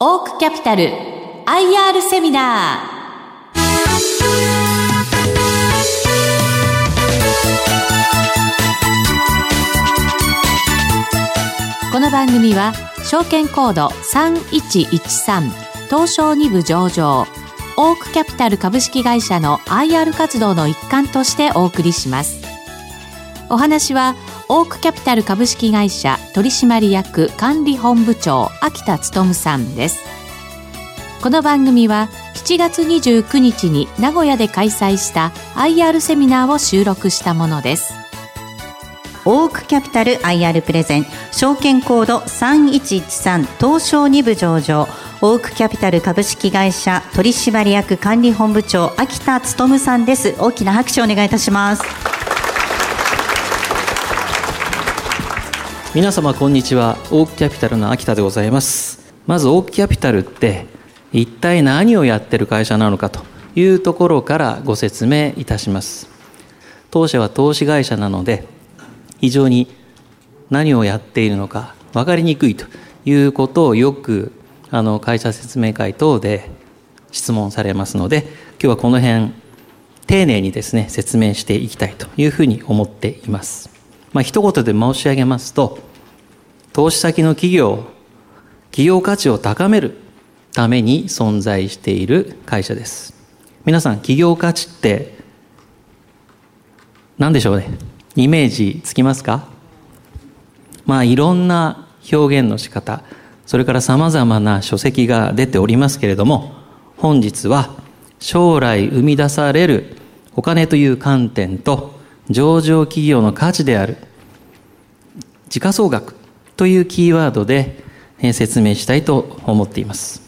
オークキャピタル IR セミナー。この番組は証券コード3113東証2部上場オークキャピタル株式会社の IR 活動の一環としてお送りします。お話はオークキャピタル株式会社取締役管理本部長秋田努さんです。この番組は7月29日に名古屋で開催した IR セミナーを収録したものです。オークキャピタル IR プレゼン証券コード3113東証2部上場。オークキャピタル株式会社取締役管理本部長秋田努さんです。大きな拍手をお願いいたします。皆様こんにちは。オークキャピタルの秋田でございます。まずオークキャピタルって一体何をやってる会社なのかというところからご説明いたします。当社は投資会社なので非常に何をやっているのか分かりにくいということをよくあの会社説明会等で質問されますので今日はこの辺丁寧にですね説明していきたいというふうに思っています。まあ一言で申し上げますと投資先の企業企業価値を高めるために存在している会社です。皆さん企業価値って何でしょうね。イメージつきますか？まあいろんな表現の仕方それからさまざまな書籍が出ておりますけれども本日は将来生み出されるお金という観点と上場企業の価値である時価総額というキーワードで説明したいと思っています。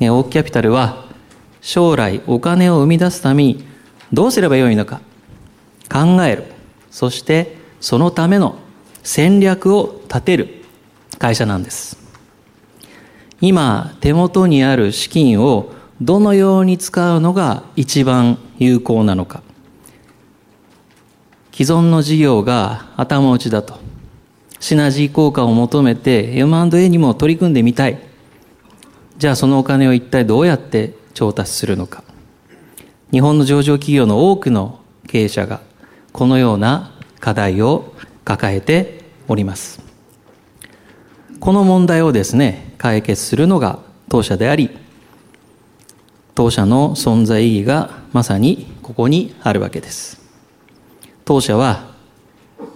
オークキャピタルは将来お金を生み出すためにどうすればよいのか考える。そしてそのための戦略を立てる会社なんです。今手元にある資金をどのように使うのが一番有効なのか。既存の事業が頭打ちだと。シナジー効果を求めて M&A にも取り組んでみたい。じゃあそのお金を一体どうやって調達するのか。日本の上場企業の多くの経営者がこのような課題を抱えております。この問題をですね、解決するのが当社であり、当社の存在意義がまさにここにあるわけです。当社は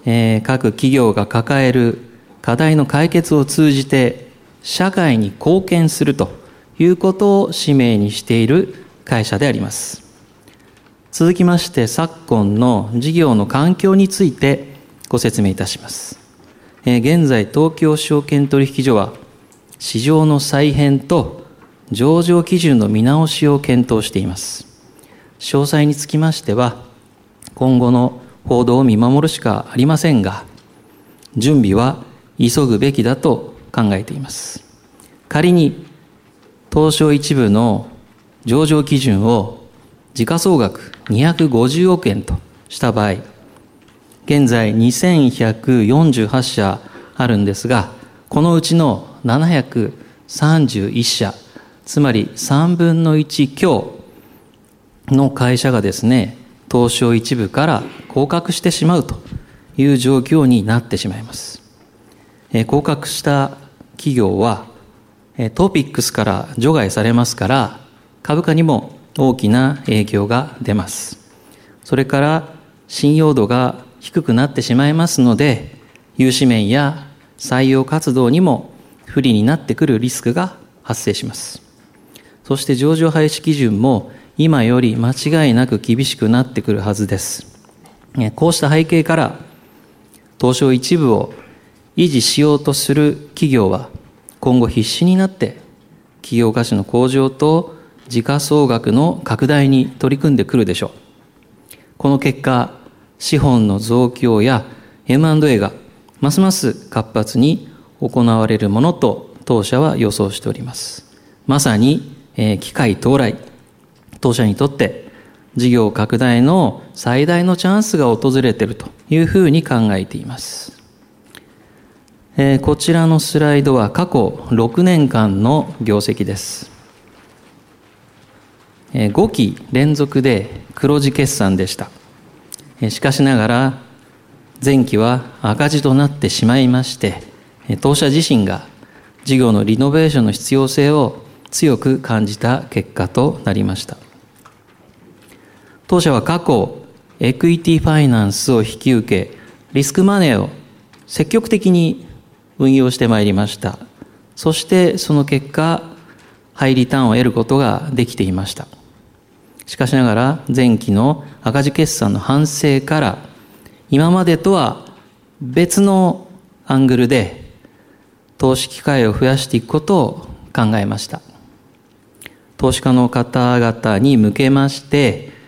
えー、各企業が抱える課題の解決を通じて社会に貢献するということを使命にしている会社であります。続きまして昨今の事業の環境についてご説明いたします。えー、現在東京証券取引所は市場の再編と上場基準の見直しを検討しています。詳細につきましては今後の報道を見守るしかありませんが、準備は急ぐべきだと考えています。仮に、東証一部の上場基準を時価総額250億円とした場合、現在2148社あるんですが、このうちの731社、つまり3分の1強の会社がですね、東証一部から降格してしまうという状況になってしまいます。え降格した企業はトピックスから除外されますから株価にも大きな影響が出ます。それから信用度が低くなってしまいますので融資面や採用活動にも不利になってくるリスクが発生します。そして上場廃止基準も今より間違いなく厳しくなってくるはずです。こうした背景から、東証一部を維持しようとする企業は、今後必死になって企業価値の向上と時価総額の拡大に取り組んでくるでしょう。この結果、資本の増強や M&A がますます活発に行われるものと当社は予想しております。まさに、えー、機会到来、当社にとって事業拡大の最大のチャンスが訪れているというふうに考えています。えーこちらのスライドは過去6年間の業績です。えー5期連続で黒字決算でした。えーしかしながら、前期は赤字となってしまいまして、当社自身が事業のリノベーションの必要性を強く感じた結果となりました。当社は過去、エクイティファイナンスを引き受け、リスクマネーを積極的に運用してまいりました。そしてその結果、ハイリターンを得ることができていました。しかしながら前期の赤字決算の反省から今までとは別のアングルで投資機会を増やしていくことを考えました。投資家の方々に向けまして、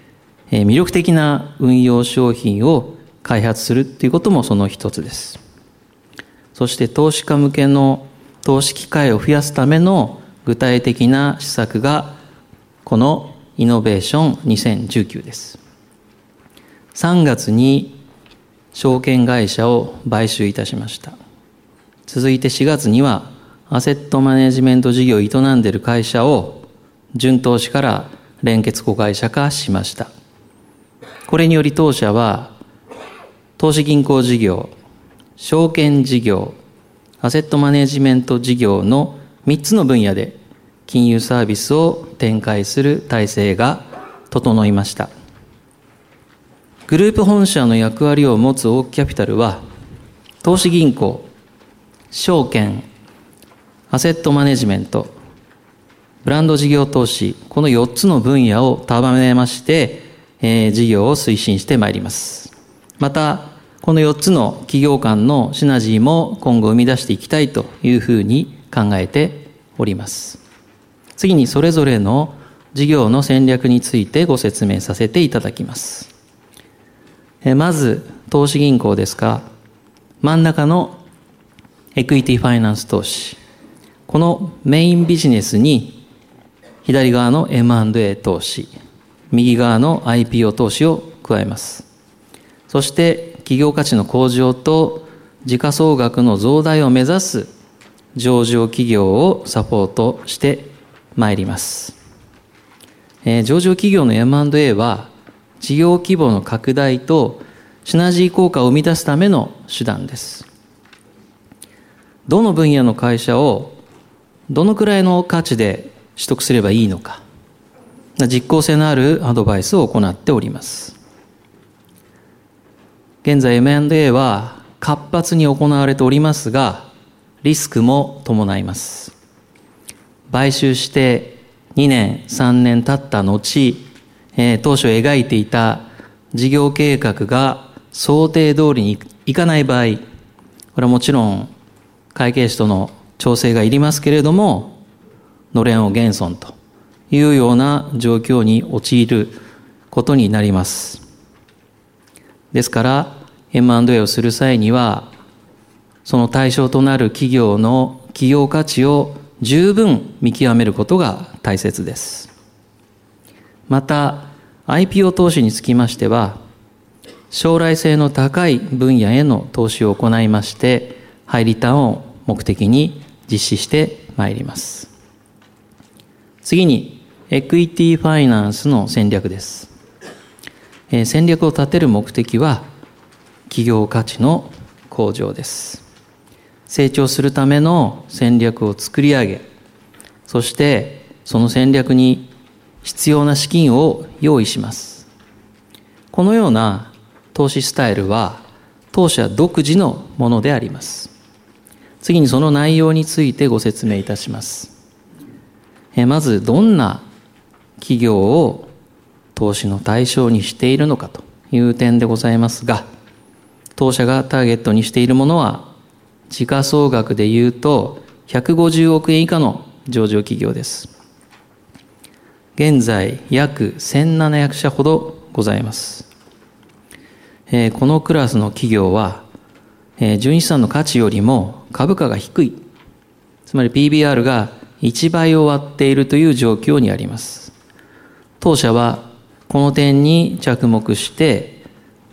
え魅力的な運用商品を開発するということもその一つです。そして投資家向けの投資機会を増やすための具体的な施策がこのイノベーション2019です。3月に証券会社を買収いたしました。続いて4月にはアセットマネジメント事業を営んでいる会社を準投資から連結子会社化しました。これにより当社は投資銀行事業、証券事業、アセットマネジメント事業の3つの分野で金融サービスを展開する体制が整いました。グループ本社の役割を持つオークキャピタルは投資銀行、証券、アセットマネジメント、ブランド事業投資、この4つの分野を束ねまして、えー事業を推進してまいります。また、この4つの企業間のシナジーも今後生み出していきたいというふうに考えております。次にそれぞれの事業の戦略についてご説明させていただきます。えまず、投資銀行ですが、真ん中のエクイティファイナンス投資。このメインビジネスに左側の M&A 投資、右側の IPO 投資を加えます。そして企業価値の向上と時価総額の増大を目指す上場企業をサポートしてまいります。えー上場企業の M&A は事業規模の拡大とシナジー効果を生み出すための手段です。どの分野の会社をどのくらいの価値で取得すればいいのか、実効性のあるアドバイスを行っております。現在 M&A は活発に行われておりますが、リスクも伴います。買収して2年、3年経った後、えー当初描いていた事業計画が想定通りにいかない場合、これはもちろん会計士との調整がいりますけれども、のれんを減損というような状況に陥ることになります。ですから、M&A をする際には、その対象となる企業の企業価値を十分見極めることが大切です。また、IPO 投資につきましては、将来性の高い分野への投資を行いまして、ハイリターンを目的に実施してまいります。次に、エクイティファイナンスの戦略です。え戦略を立てる目的は、企業価値の向上です。成長するための戦略を作り上げ、そしてその戦略に必要な資金を用意します。このような投資スタイルは当社独自のものであります。次にその内容についてご説明いたします。えまずどんな企業を投資の対象にしているのかという点でございますが、当社がターゲットにしているものは時価総額で言うと150億円以下の上場企業です。現在約1700社ほどございます。えーこのクラスの企業は、えー純資産の価値よりも株価が低い。つまり PBR が1倍を割っているという状況にあります。当社はこの点に着目して、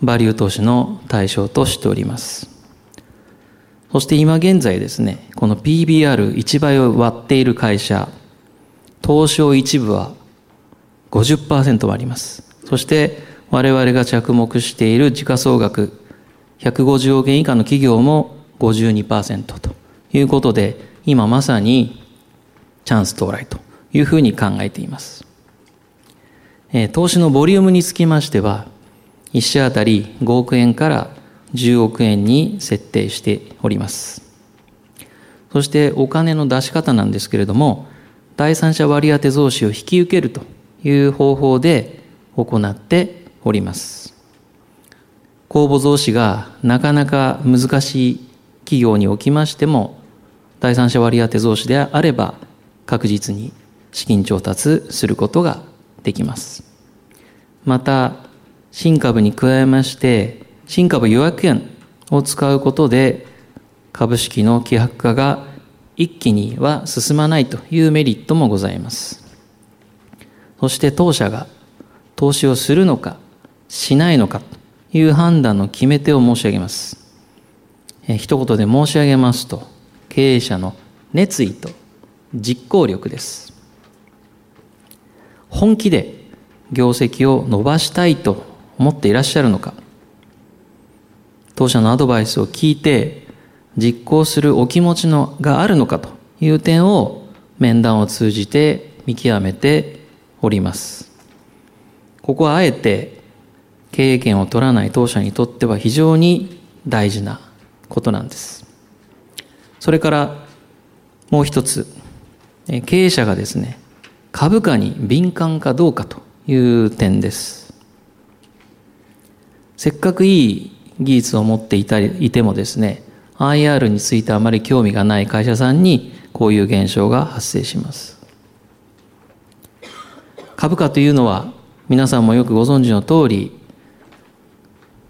バリュー投資の対象としております。そして今現在ですね、この PBR1 倍を割っている会社、東証一部は50%もあります。そして我々が着目している時価総額150億円以下の企業も52%ということで、今まさにチャンス到来というふうに考えています。え、投資のボリュームにつきましては、1社あたり5億円から10億円に設定しております。そしてお金の出し方なんですけれども、第三者割当増資を引き受けるという方法で行っております。公募増資がなかなか難しい企業におきましても、第三者割当増資であれば確実に資金調達することができます。また、新株に加えまして、新株予約券を使うことで、株式の希薄化が一気には進まないというメリットもございます。そして当社が投資をするのかしないのかという判断の決め手を申し上げます。え一言で申し上げますと、経営者の熱意と実行力です。本気で業績を伸ばしたいと思っていらっしゃるのか、当社のアドバイスを聞いて実行するお気持ちのがあるのかという点を面談を通じて見極めております。ここはあえて経営権を取らない当社にとっては非常に大事なことなんです。それからもう一つ、経営者がですね、株価に敏感かどうかという点です。せっかくいい技術を持っていたりいてもですね IR についてあまり興味がない会社さんにこういう現象が発生します。株価というのは皆さんもよくご存知の通り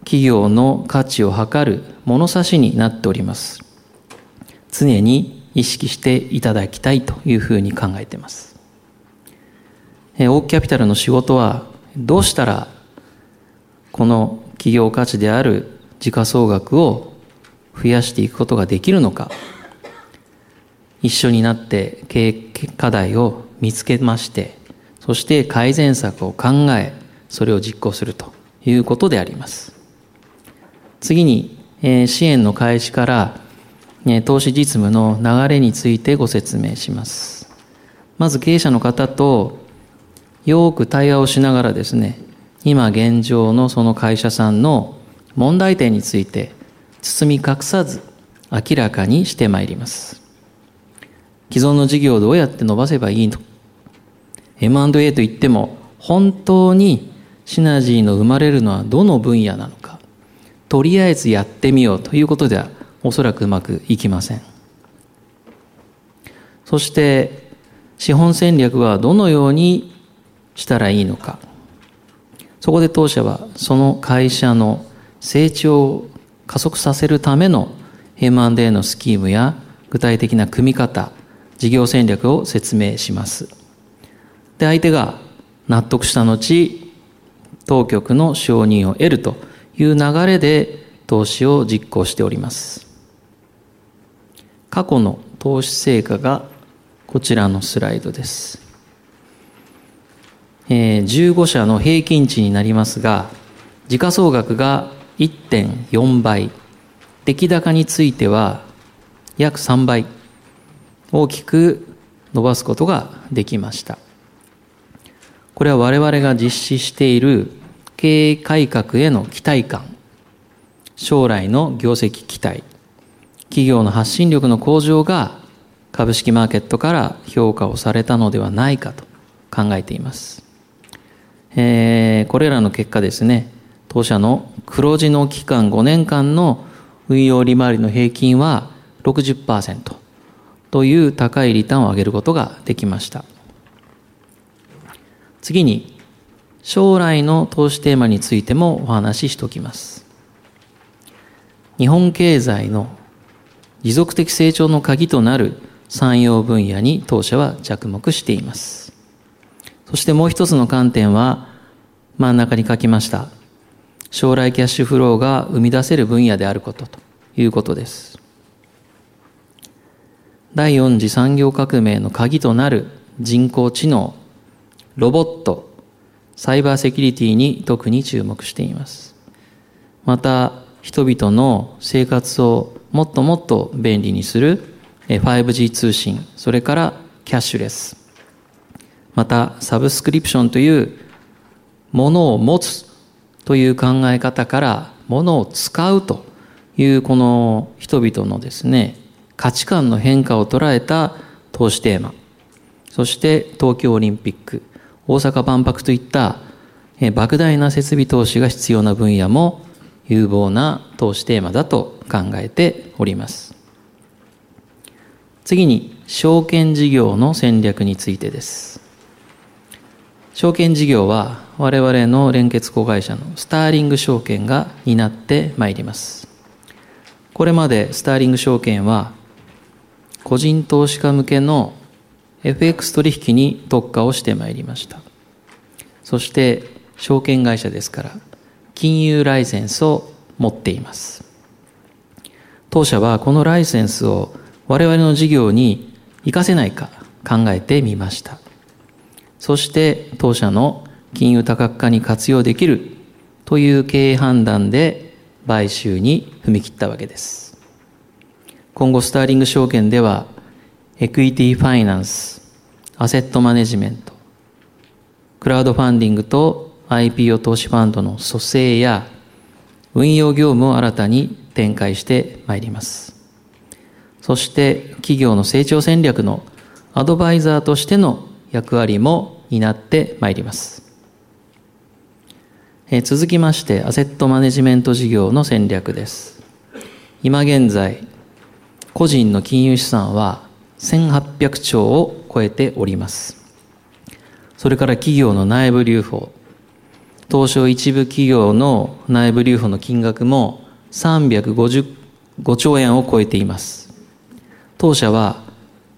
企業の価値を測る物差しになっております。常に意識していただきたいというふうに考えています。オーキャピタルの仕事はどうしたらこの企業価値である時価総額を増やしていくことができるのか一緒になって経営課題を見つけましてそして改善策を考えそれを実行するということであります。次に、え支援の開始から、ね、投資実務の流れについてご説明します。まず経営者の方とよく対話をしながらですね今現状のその会社さんの問題点について包み隠さず明らかにしてまいります。既存の事業をどうやって伸ばせばいいの ?M&A といっても本当にシナジーの生まれるのはどの分野なのかとりあえずやってみようということではおそらくうまくいきません。そして資本戦略はどのようにしたらいいのかそこで当社はその会社の成長を加速させるための M&A のスキームや具体的な組み方、事業戦略を説明します。で、相手が納得した後、当局の承認を得るという流れで投資を実行しております。過去の投資成果がこちらのスライドです。えー、15社の平均値になりますが、時価総額が1.4倍、出来高については約3倍、大きく伸ばすことができました。これは我々が実施している経営改革への期待感、将来の業績期待、企業の発信力の向上が株式マーケットから評価をされたのではないかと考えています。えー、これらの結果ですね、当社の黒字の期間5年間の運用利回りの平均は60%という高いリターンを上げることができました。次に、将来の投資テーマについてもお話ししておきます。日本経済の持続的成長の鍵となる産業分野に当社は着目しています。そしてもう一つの観点は、真ん中に書きました。将来キャッシュフローが生み出せる分野であることということです。第4次産業革命の鍵となる人工知能、ロボット、サイバーセキュリティに特に注目しています。また、人々の生活をもっともっと便利にする 5G 通信、それからキャッシュレス。また、サブスクリプションというものを持つという考え方からものを使うというこの人々のですね、価値観の変化を捉えた投資テーマ。そして東京オリンピック、大阪万博といった莫大な設備投資が必要な分野も有望な投資テーマだと考えております。次に、証券事業の戦略についてです。証券事業は我々の連結子会社のスターリング証券が担ってまいります。これまでスターリング証券は個人投資家向けの FX 取引に特化をしてまいりました。そして証券会社ですから金融ライセンスを持っています。当社はこのライセンスを我々の事業に活かせないか考えてみました。そして当社の金融多角化に活用できるという経営判断で買収に踏み切ったわけです。今後スターリング証券ではエクイティファイナンス、アセットマネジメント、クラウドファンディングと IPO 投資ファンドの組成や運用業務を新たに展開してまいります。そして企業の成長戦略のアドバイザーとしての役割も担ってまいります。え続きましてアセットマネジメント事業の戦略です。今現在、個人の金融資産は1800兆を超えております。それから企業の内部留保、東証一部企業の内部留保の金額も355兆円を超えています。当社は、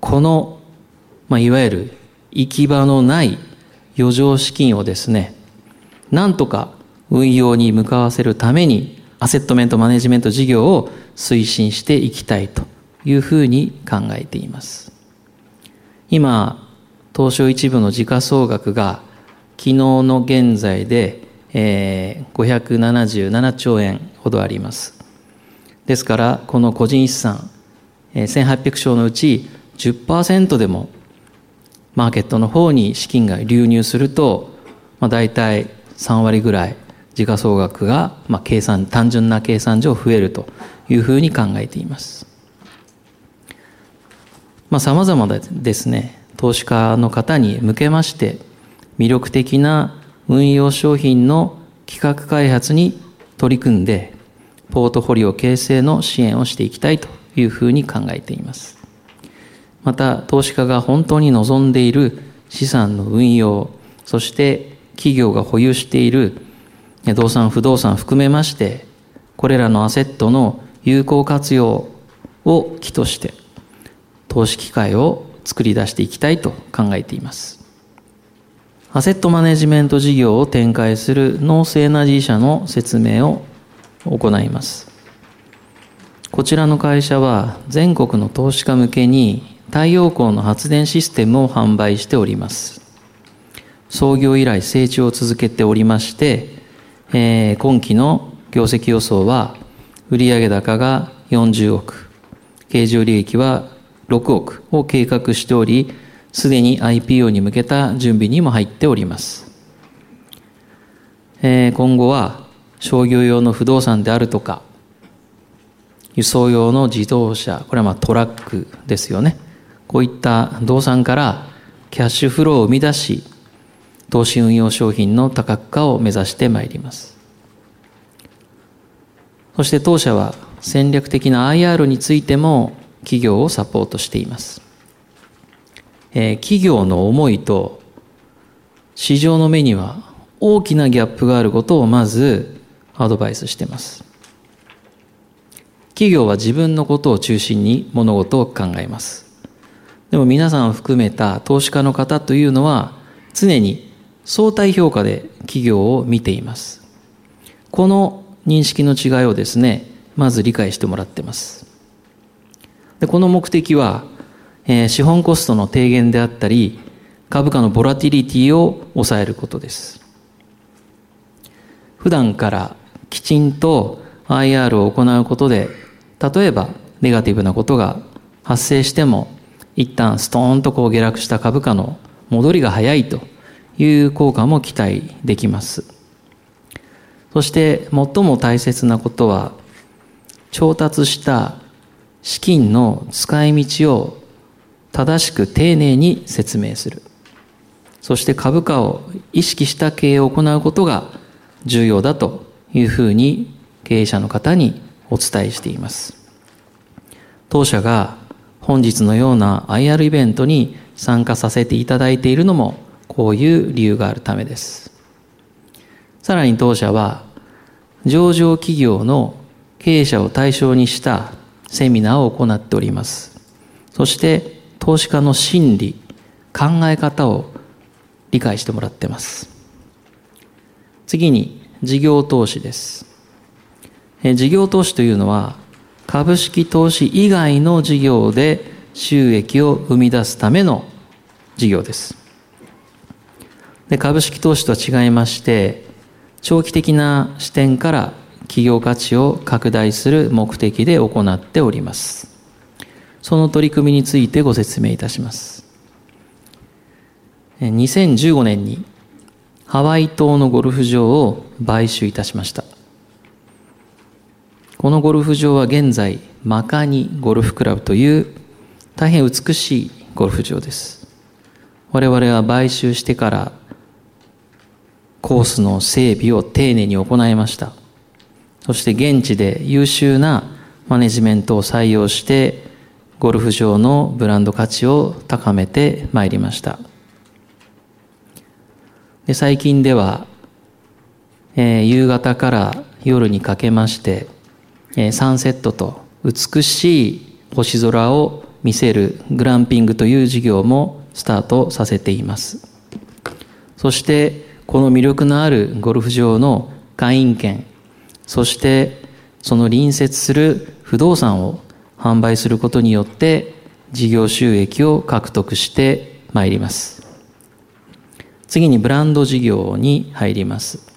この、まあ、いわゆる行き場のない余剰資金をですね、なんとか運用に向かわせるために、アセットメントマネジメント事業を推進していきたいというふうに考えています。今、東証一部の時価総額が昨日の現在で、えー、577兆円ほどあります。ですから、この個人資産、1800兆のうち10%でもマーケットの方に資金が流入すると、まあ、大体3割ぐらい時価総額が、まあ、計算、単純な計算上増えるというふうに考えています。まあ、様々ですね、投資家の方に向けまして魅力的な運用商品の企画開発に取り組んでポートフォリオ形成の支援をしていきたいというふうに考えています。また投資家が本当に望んでいる資産の運用、そして企業が保有している動産、不動産含めまして、これらのアセットの有効活用を基として、投資機会を作り出していきたいと考えています。アセットマネジメント事業を展開するノースエナジー社の説明を行います。こちらの会社は全国の投資家向けに太陽光の発電システムを販売しております。創業以来成長を続けておりまして、えー、今期の業績予想は売上高が40億、経常利益は6億を計画しており、すでに IPO に向けた準備にも入っております。えー、今後は商業用の不動産であるとか、輸送用の自動車、これはまあトラックですよね。こういった動産からキャッシュフローを生み出し、投資運用商品の多角化を目指してまいります。そして当社は戦略的な IR についても企業をサポートしています。えー、企業の思いと市場の目には大きなギャップがあることをまずアドバイスしています。企業は自分のことを中心に物事を考えます。でも皆さんを含めた投資家の方というのは常に相対評価で企業を見ています。この認識の違いをですね、まず理解してもらってます。でこの目的はえー、資本コストの低減であったり、株価のボラティリティを抑えることです。普段からきちんと IR を行うことで、例えばネガティブなことが発生しても、一旦ストーンとこう下落した株価の戻りが早いという効果も期待できます。そして最も大切なことは、調達した資金の使い道を正しく丁寧に説明する。そして株価を意識した経営を行うことが重要だというふうに経営者の方にお伝えしています。当社が本日のような IR イベントに参加させていただいているのもこういう理由があるためです。さらに当社は上場企業の経営者を対象にしたセミナーを行っております。そして投資家の心理、考え方を理解してもらってます。次に事業投資です。事業投資というのは株式投資以外の事業で収益を生み出すための事業です。で株式投資とは違いまして、長期的な視点から企業価値を拡大する目的で行っております。その取り組みについてご説明いたします。2015年にハワイ島のゴルフ場を買収いたしました。このゴルフ場は現在、マカニゴルフクラブという大変美しいゴルフ場です。我々は買収してからコースの整備を丁寧に行いました。そして現地で優秀なマネジメントを採用してゴルフ場のブランド価値を高めてまいりました。で最近では、えー、夕方から夜にかけまして、サンセットと美しい星空を見せるグランピングという事業もスタートさせています。そして、この魅力のあるゴルフ場の会員権、そしてその隣接する不動産を販売することによって事業収益を獲得してまいります。次にブランド事業に入ります。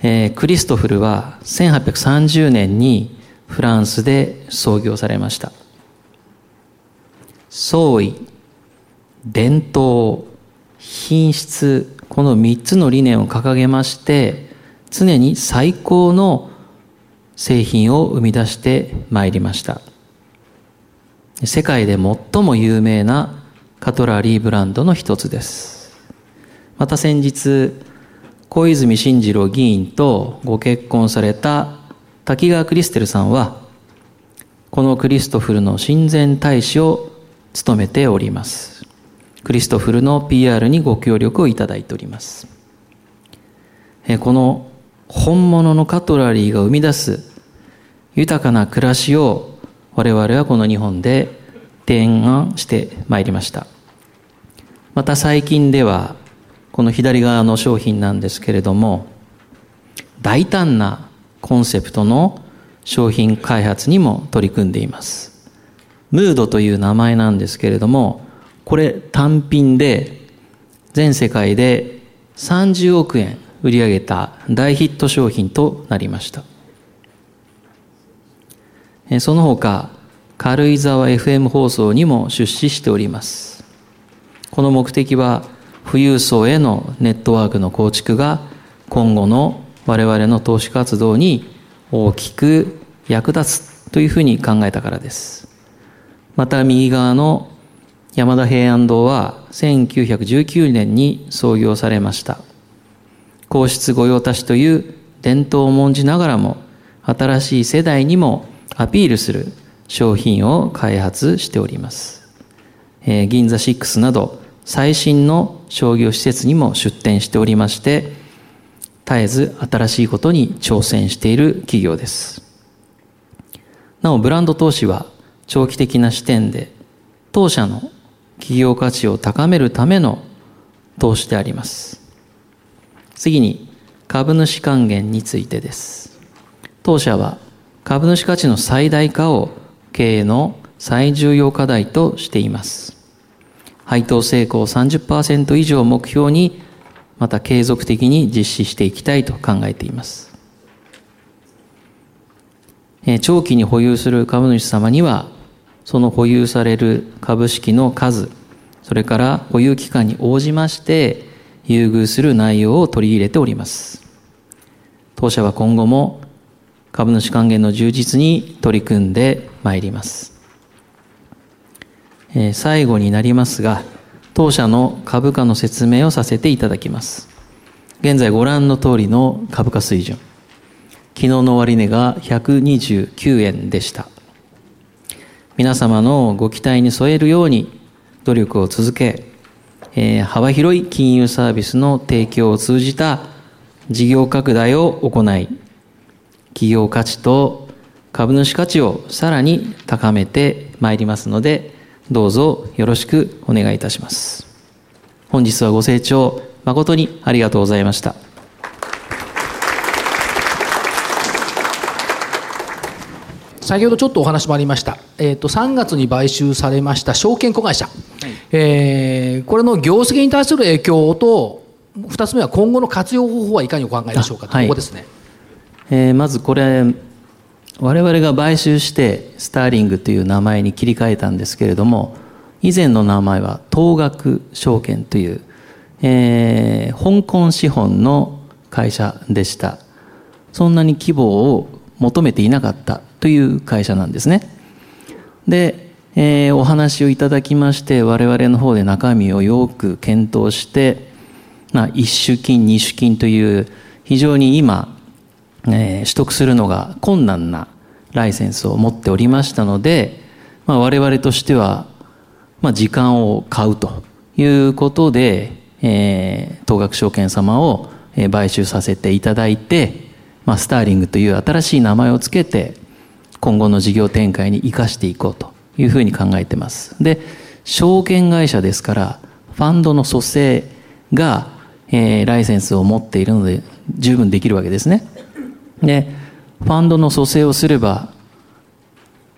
えー、クリストフルは1830年にフランスで創業されました。創意、伝統、品質、この3つの理念を掲げまして、常に最高の製品を生み出してまいりました。世界で最も有名なカトラリーブランドの一つです。また先日、小泉進次郎議員とご結婚された滝川クリステルさんは、このクリストフルの親善大使を務めております。クリストフルの PR にご協力をいただいております。この本物のカトラリーが生み出す豊かな暮らしを我々はこの日本で提案してまいりました。また最近ではこの左側の商品なんですけれども大胆なコンセプトの商品開発にも取り組んでいます。ムードという名前なんですけれどもこれ単品で全世界で30億円売り上げた大ヒット商品となりました。その他、軽井沢 FM 放送にも出資しております。この目的は、富裕層へのネットワークの構築が今後の我々の投資活動に大きく役立つというふうに考えたからです。また右側の山田平安堂は1919年に創業されました。皇室御用達という伝統を重んじながらも、新しい世代にもアピールする商品を開発しております。えー、銀座6など最新の商業施設にも出店しておりまして、絶えず新しいことに挑戦している企業です。なお、ブランド投資は長期的な視点で、当社の企業価値を高めるための投資であります。次に株主還元についてです。当社は株主価値の最大化を経営の最重要課題としています配当成功30%以上を目標にまた継続的に実施していきたいと考えています長期に保有する株主様にはその保有される株式の数それから保有期間に応じまして優遇する内容を取り入れております当社は今後も株主還元の充実に取り組んでまいります。え、最後になりますが、当社の株価の説明をさせていただきます。現在ご覧の通りの株価水準。昨日の終値が129円でした。皆様のご期待に添えるように努力を続け、えー、幅広い金融サービスの提供を通じた事業拡大を行い、企業価値と株主価値をさらに高めてまいりますので、どうぞよろしくお願いいたします。本日はご清聴誠にありがとうございました。先ほどちょっとお話もありました、えーと、3月に買収されました証券子会社、はい、えー、これの業績に対する影響と2つ目は今後の活用方法はいかにお考えでしょうか、はい、ここですね。えー、まずこれ我々が買収してスターリングという名前に切り替えたんですけれども以前の名前は東学証券という、えー、香港資本の会社でした。そんなに規模を求めていなかったという会社なんですね。で、えー、お話をいただきまして我々の方で中身をよく検討して、まあ、一種金二種金という非常に今えー、取得するのが困難なライセンスを持っておりましたので、まあ、我々としては、まあ、時間を買うということで、えー、東学証券様を買収させていただいて、まあ、スターリングという新しい名前をつけて今後の事業展開に生かしていこうというふうに考えてます。で、証券会社ですから、ファンドの蘇生が、えー、ライセンスを持っているので十分できるわけですね。で、ファンドの蘇生をすれば、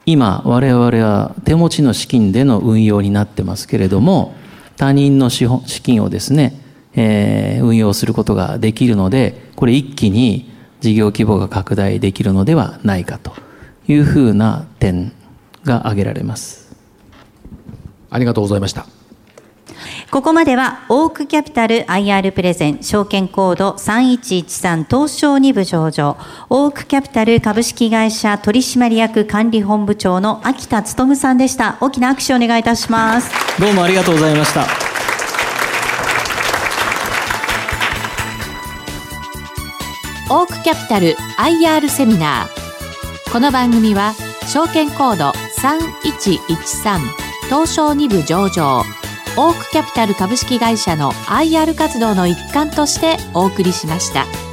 今我々は手持ちの資金での運用になってますけれども、他人の資本資金をですね、えー、運用することができるので、これ一気に事業規模が拡大できるのではないかというふうな点が挙げられます。ありがとうございました。ここまでは、オークキャピタル IR プレゼン、証券コード3113東証2部上場、オークキャピタル株式会社取締役管理本部長の秋田努さんでした。大きな握手をお願いいたします。どうもありがとうございました。オークキャピタル IR セミナー。この番組は、証券コード3113東証2部上場、オークキャピタル株式会社の IR 活動の一環としてお送りしました。